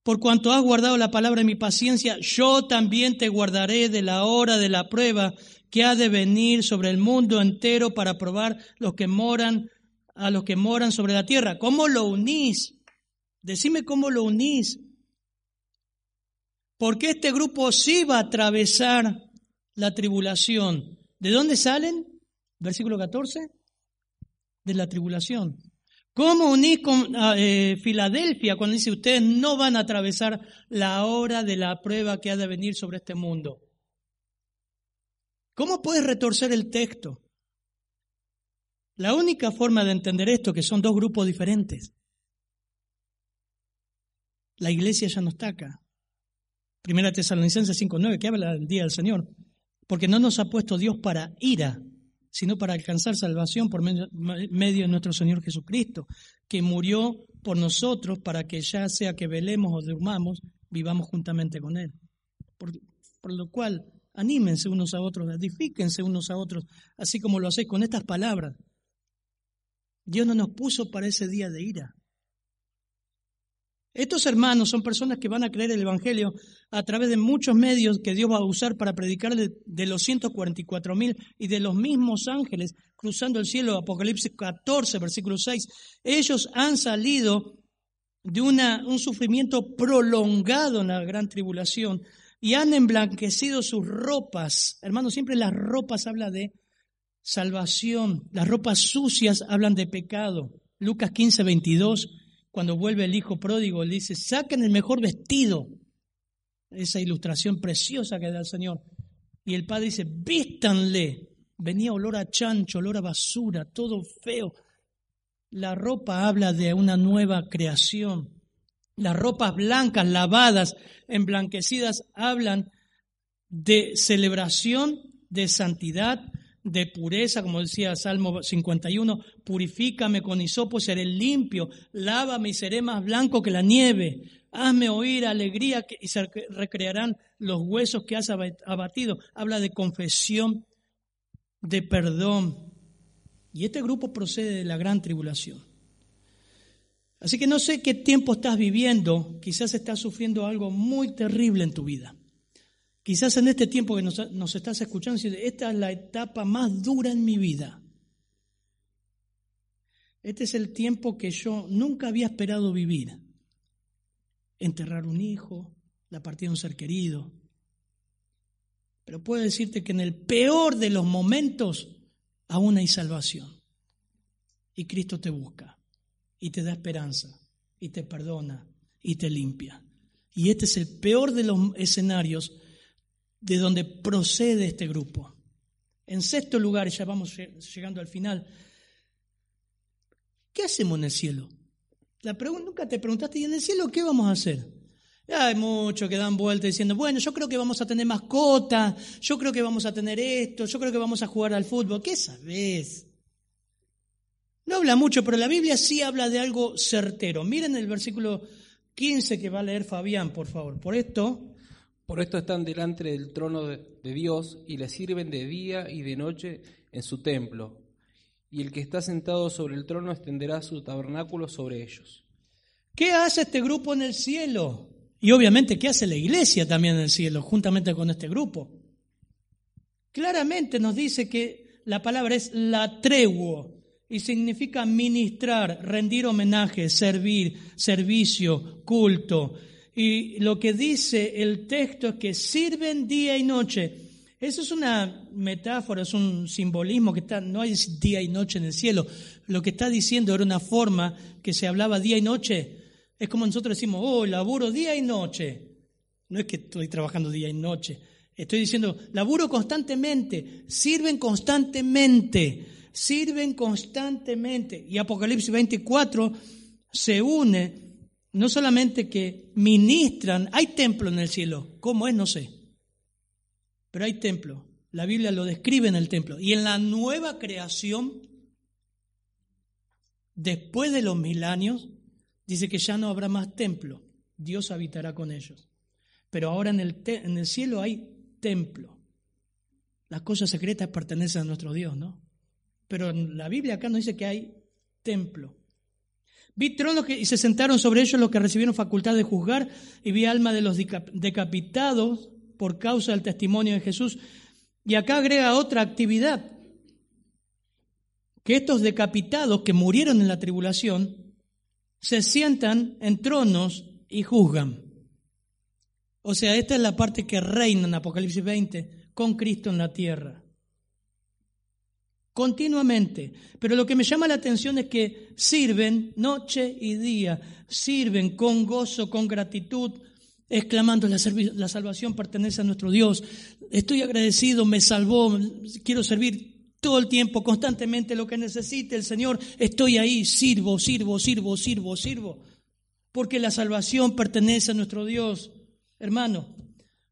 por cuanto has guardado la palabra de mi paciencia, yo también te guardaré de la hora de la prueba que ha de venir sobre el mundo entero para probar los que moran a los que moran sobre la tierra. ¿Cómo lo unís? Decime cómo lo unís. Porque este grupo sí va a atravesar la tribulación. ¿De dónde salen? Versículo 14. De la tribulación. ¿Cómo unís con ah, eh, Filadelfia cuando dice ustedes no van a atravesar la hora de la prueba que ha de venir sobre este mundo? ¿Cómo puedes retorcer el texto? La única forma de entender esto es que son dos grupos diferentes. La iglesia ya no está acá. Primera Tesalonicenses 5.9, que habla del día del Señor. Porque no nos ha puesto Dios para ira, sino para alcanzar salvación por medio, de nuestro Señor Jesucristo, que murió por nosotros para que ya sea que velemos o durmamos, vivamos juntamente con Él. Por, por lo cual, anímense unos a otros, edifíquense unos a otros, así como lo hacéis con estas palabras. Dios no nos puso para ese día de ira, estos hermanos son personas que van a creer el Evangelio a través de muchos medios que Dios va a usar para predicar de, los 144 mil y de los mismos ángeles cruzando el cielo, Apocalipsis 14, versículo 6. Ellos han salido de una, un sufrimiento prolongado en la gran tribulación y han emblanquecido sus ropas. Hermanos, siempre las ropas hablan de salvación, las ropas sucias hablan de pecado. Lucas 15, 22 cuando vuelve el hijo pródigo, le dice, saquen el mejor vestido. Esa ilustración preciosa que da el Señor. Y el padre dice, vístanle. Venía olor a chancho, olor a basura, todo feo. La ropa habla de una nueva creación. Las ropas blancas, lavadas, emblanquecidas, hablan de celebración, de santidad, de pureza, como decía Salmo 51, purifícame con hisopo, seré limpio, lávame y seré más blanco que la nieve, hazme oír alegría y se recrearán los huesos que has abatido. Habla de confesión, de perdón. Y este grupo procede de la gran tribulación. Así que no sé qué tiempo estás viviendo, quizás estás sufriendo algo muy terrible en tu vida. Quizás en este tiempo que nos, estás escuchando, esta es la etapa más dura en mi vida. Este es el tiempo que yo nunca había esperado vivir. Enterrar un hijo, la partida de un ser querido. Pero puedo decirte que en el peor de los momentos aún hay salvación. Y Cristo te busca y te da esperanza y te perdona y te limpia. Y este es el peor de los escenarios de donde procede este grupo. En sexto lugar, ya vamos llegando al final, ¿qué hacemos en el cielo? La pregunta, nunca te preguntaste, ¿y en el cielo qué vamos a hacer? Hay muchos que dan vuelta diciendo, bueno, yo creo que vamos a tener mascota, yo creo que vamos a tener esto, yo creo que vamos a jugar al fútbol. ¿Qué sabes? No habla mucho, pero la Biblia sí habla de algo certero. Miren el versículo 15 que va a leer Fabián, por favor. Por esto, por esto están delante del trono de, Dios y le sirven de día y de noche en su templo. Y el que está sentado sobre el trono extenderá su tabernáculo sobre ellos. ¿Qué hace este grupo en el cielo? Y obviamente, ¿qué hace la iglesia también en el cielo, juntamente con este grupo? Claramente nos dice que la palabra es la tregua y significa ministrar, rendir homenaje, servir, servicio, culto. Y lo que dice el texto es que sirven día y noche. Eso es una metáfora, es un simbolismo que está, no hay día y noche en el cielo. Lo que está diciendo era una forma que se hablaba día y noche. Es como nosotros decimos, oh, laburo día y noche. No es que estoy trabajando día y noche. Estoy diciendo, laburo constantemente, sirven constantemente, sirven constantemente. Y Apocalipsis 24 se une no solamente que ministran, hay templo en el cielo, ¿cómo es? No sé, pero hay templo. La Biblia lo describe en el templo. Y en la nueva creación, después de los mil años, dice que ya no habrá más templo, Dios habitará con ellos. Pero ahora en el, en el cielo hay templo. Las cosas secretas pertenecen a nuestro Dios, ¿no? Pero la Biblia acá nos dice que hay templo. Vi tronos y se sentaron sobre ellos los que recibieron facultad de juzgar, y vi alma de los decapitados por causa del testimonio de Jesús. Y acá agrega otra actividad, que estos decapitados que murieron en la tribulación se sientan en tronos y juzgan. O sea, esta es la parte que reina en Apocalipsis 20 con Cristo en la tierra continuamente. Pero lo que me llama la atención es que sirven noche y día, sirven con gozo, con gratitud, exclamando, la, salvación pertenece a nuestro Dios, estoy agradecido, me salvó, quiero servir todo el tiempo, constantemente, lo que necesite el Señor, estoy ahí, sirvo, sirvo, sirvo, sirvo, sirvo, porque la salvación pertenece a nuestro Dios. Hermano,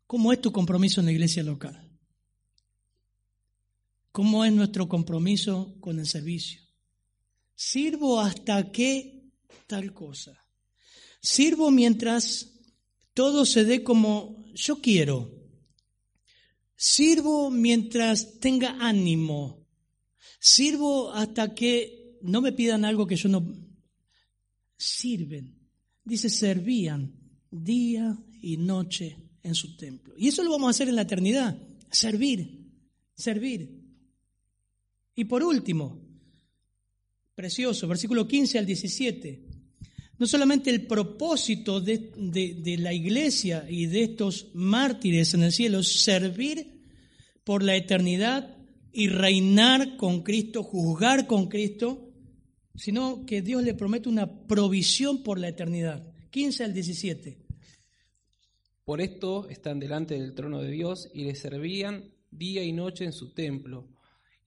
¿cómo es tu compromiso en la iglesia local? ¿Cómo es nuestro compromiso con el servicio? Sirvo hasta que tal cosa. Sirvo mientras todo se dé como yo quiero. Sirvo mientras tenga ánimo. Sirvo hasta que no me pidan algo que yo no... Sirven. Dice, servían día y noche en su templo. Y eso lo vamos a hacer en la eternidad. Servir. Servir. Y por último, precioso, versículo 15 al 17, no solamente el propósito de, de, la iglesia y de estos mártires en el cielo, servir por la eternidad y reinar con Cristo, juzgar con Cristo, sino que Dios le promete una provisión por la eternidad. 15 al 17. Por esto están delante del trono de Dios y le servían día y noche en su templo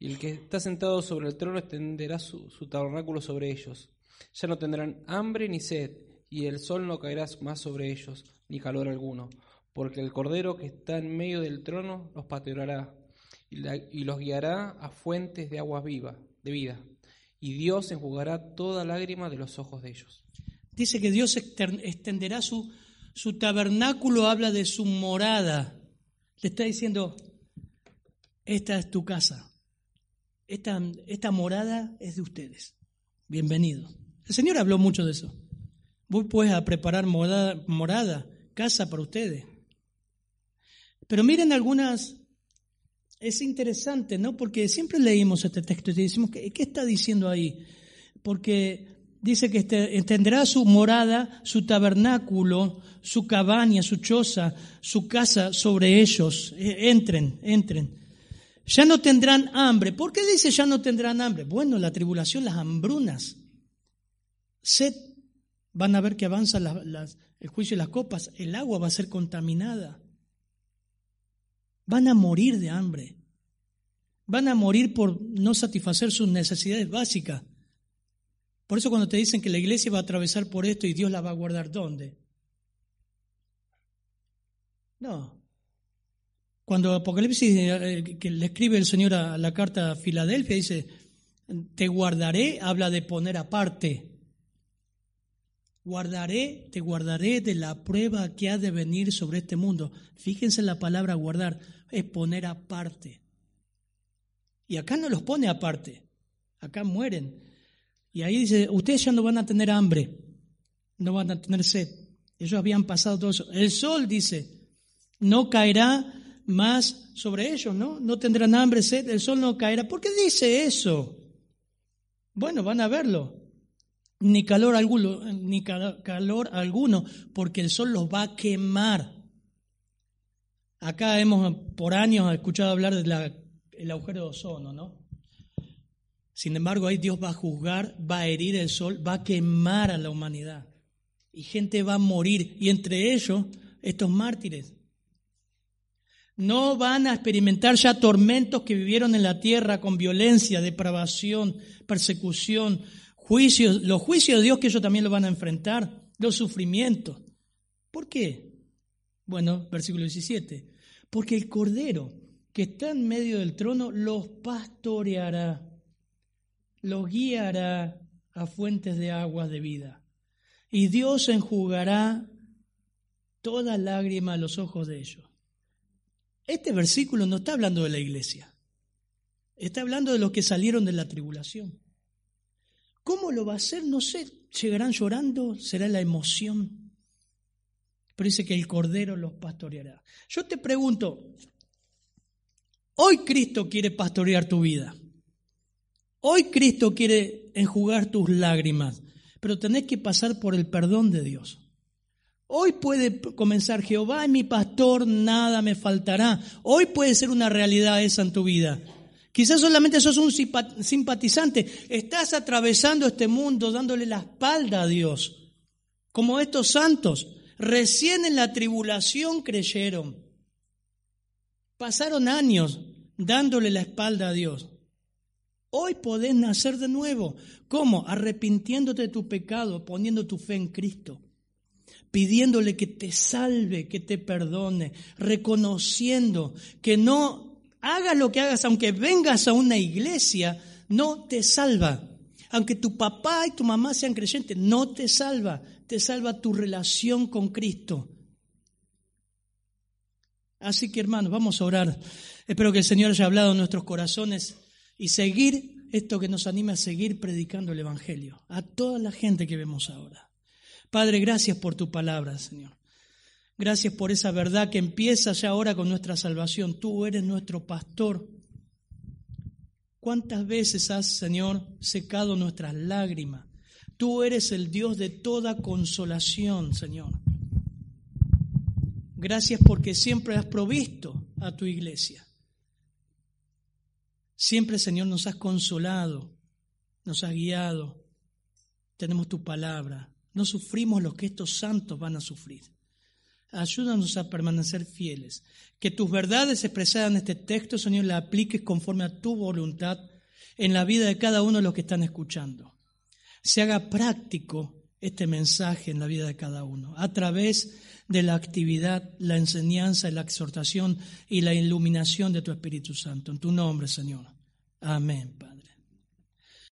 y el que está sentado sobre el trono extenderá su, tabernáculo sobre ellos. Ya no tendrán hambre ni sed, y el sol no caerá más sobre ellos, ni calor alguno, porque el Cordero que está en medio del trono los pateará y, los guiará a fuentes de aguas vivas, de vida, y Dios enjugará toda lágrima de los ojos de ellos. Dice que Dios extenderá su, su tabernáculo, habla de su morada. Le está diciendo, esta es tu casa, esta, morada es de ustedes. Bienvenidos. El Señor habló mucho de eso. Voy pues a preparar morada, casa para ustedes. Pero miren algunas, es interesante, ¿no? Porque siempre leímos este texto y decimos, ¿qué, está diciendo ahí? Porque dice que este, tendrá su morada, su tabernáculo, su cabaña, su choza, su casa sobre ellos. E, entren, entren. Ya no tendrán hambre. ¿Por qué dice ya no tendrán hambre? Bueno, la tribulación, las hambrunas. Sed, van a ver que avanza el juicio y las copas. El agua va a ser contaminada. Van a morir de hambre. Van a morir por no satisfacer sus necesidades básicas. Por eso cuando te dicen que la iglesia va a atravesar por esto y Dios la va a guardar, ¿dónde? No. Cuando Apocalipsis, eh, que le escribe el Señor a la carta a Filadelfia, dice, te guardaré, habla de poner aparte. Guardaré, te guardaré de la prueba que ha de venir sobre este mundo. Fíjense en la palabra guardar, es poner aparte. Y acá no los pone aparte, acá mueren. Y ahí dice, ustedes ya no van a tener hambre, no van a tener sed. Ellos habían pasado todo eso. El sol, dice, no caerá más sobre ellos, ¿no? No tendrán hambre, sed, el sol no caerá. ¿Por qué dice eso? Bueno, van a verlo. Ni calor alguno, ni calor alguno, porque el sol los va a quemar. Acá hemos por años escuchado hablar del agujero de ozono, ¿no? Sin embargo, ahí Dios va a juzgar, va a herir el sol, va a quemar a la humanidad. Y gente va a morir. Y entre ellos, estos mártires. No van a experimentar ya tormentos que vivieron en la tierra con violencia, depravación, persecución, juicios, los juicios de Dios que ellos también lo van a enfrentar, los sufrimientos. ¿Por qué? Bueno, versículo 17. Porque el Cordero que está en medio del trono los pastoreará los guiará a fuentes de aguas de vida. Y Dios enjugará toda lágrima a los ojos de ellos. Este versículo no está hablando de la iglesia, está hablando de los que salieron de la tribulación. ¿Cómo lo va a hacer? No sé, llegarán llorando, será la emoción. Pero dice que el Cordero los pastoreará. Yo te pregunto, hoy Cristo quiere pastorear tu vida. Hoy Cristo quiere enjugar tus lágrimas, pero tenés que pasar por el perdón de Dios. Hoy puede comenzar Jehová es mi pastor, nada me faltará. Hoy puede ser una realidad esa en tu vida. Quizás solamente sos un simpatizante. Estás atravesando este mundo dándole la espalda a Dios. Como estos santos, recién en la tribulación creyeron. Pasaron años dándole la espalda a Dios. Hoy podés nacer de nuevo. ¿Cómo? Arrepintiéndote de tu pecado, poniendo tu fe en Cristo, pidiéndole que te salve, que te perdone, reconociendo que no hagas lo que hagas, aunque vengas a una iglesia, no te salva. Aunque tu papá y tu mamá sean creyentes, no te salva. Te salva tu relación con Cristo. Así que hermanos, vamos a orar. Espero que el Señor haya hablado en nuestros corazones y seguir esto que nos anima a seguir predicando el Evangelio a toda la gente que vemos ahora. Padre, gracias por tu palabra, Señor. Gracias por esa verdad que empieza ya ahora con nuestra salvación. Tú eres nuestro pastor. ¿Cuántas veces has, Señor, secado nuestras lágrimas? Tú eres el Dios de toda consolación, Señor. Gracias porque siempre has provisto a tu iglesia. Siempre, Señor, nos has consolado, nos has guiado. Tenemos tu palabra. No sufrimos lo que estos santos van a sufrir. Ayúdanos a permanecer fieles. Que tus verdades expresadas en este texto, Señor, las apliques conforme a tu voluntad en la vida de cada uno de los que están escuchando. Se haga práctico este mensaje en la vida de cada uno, a través de la actividad, la enseñanza, la exhortación y la iluminación de tu Espíritu Santo. En tu nombre, Señor. Amén, Padre.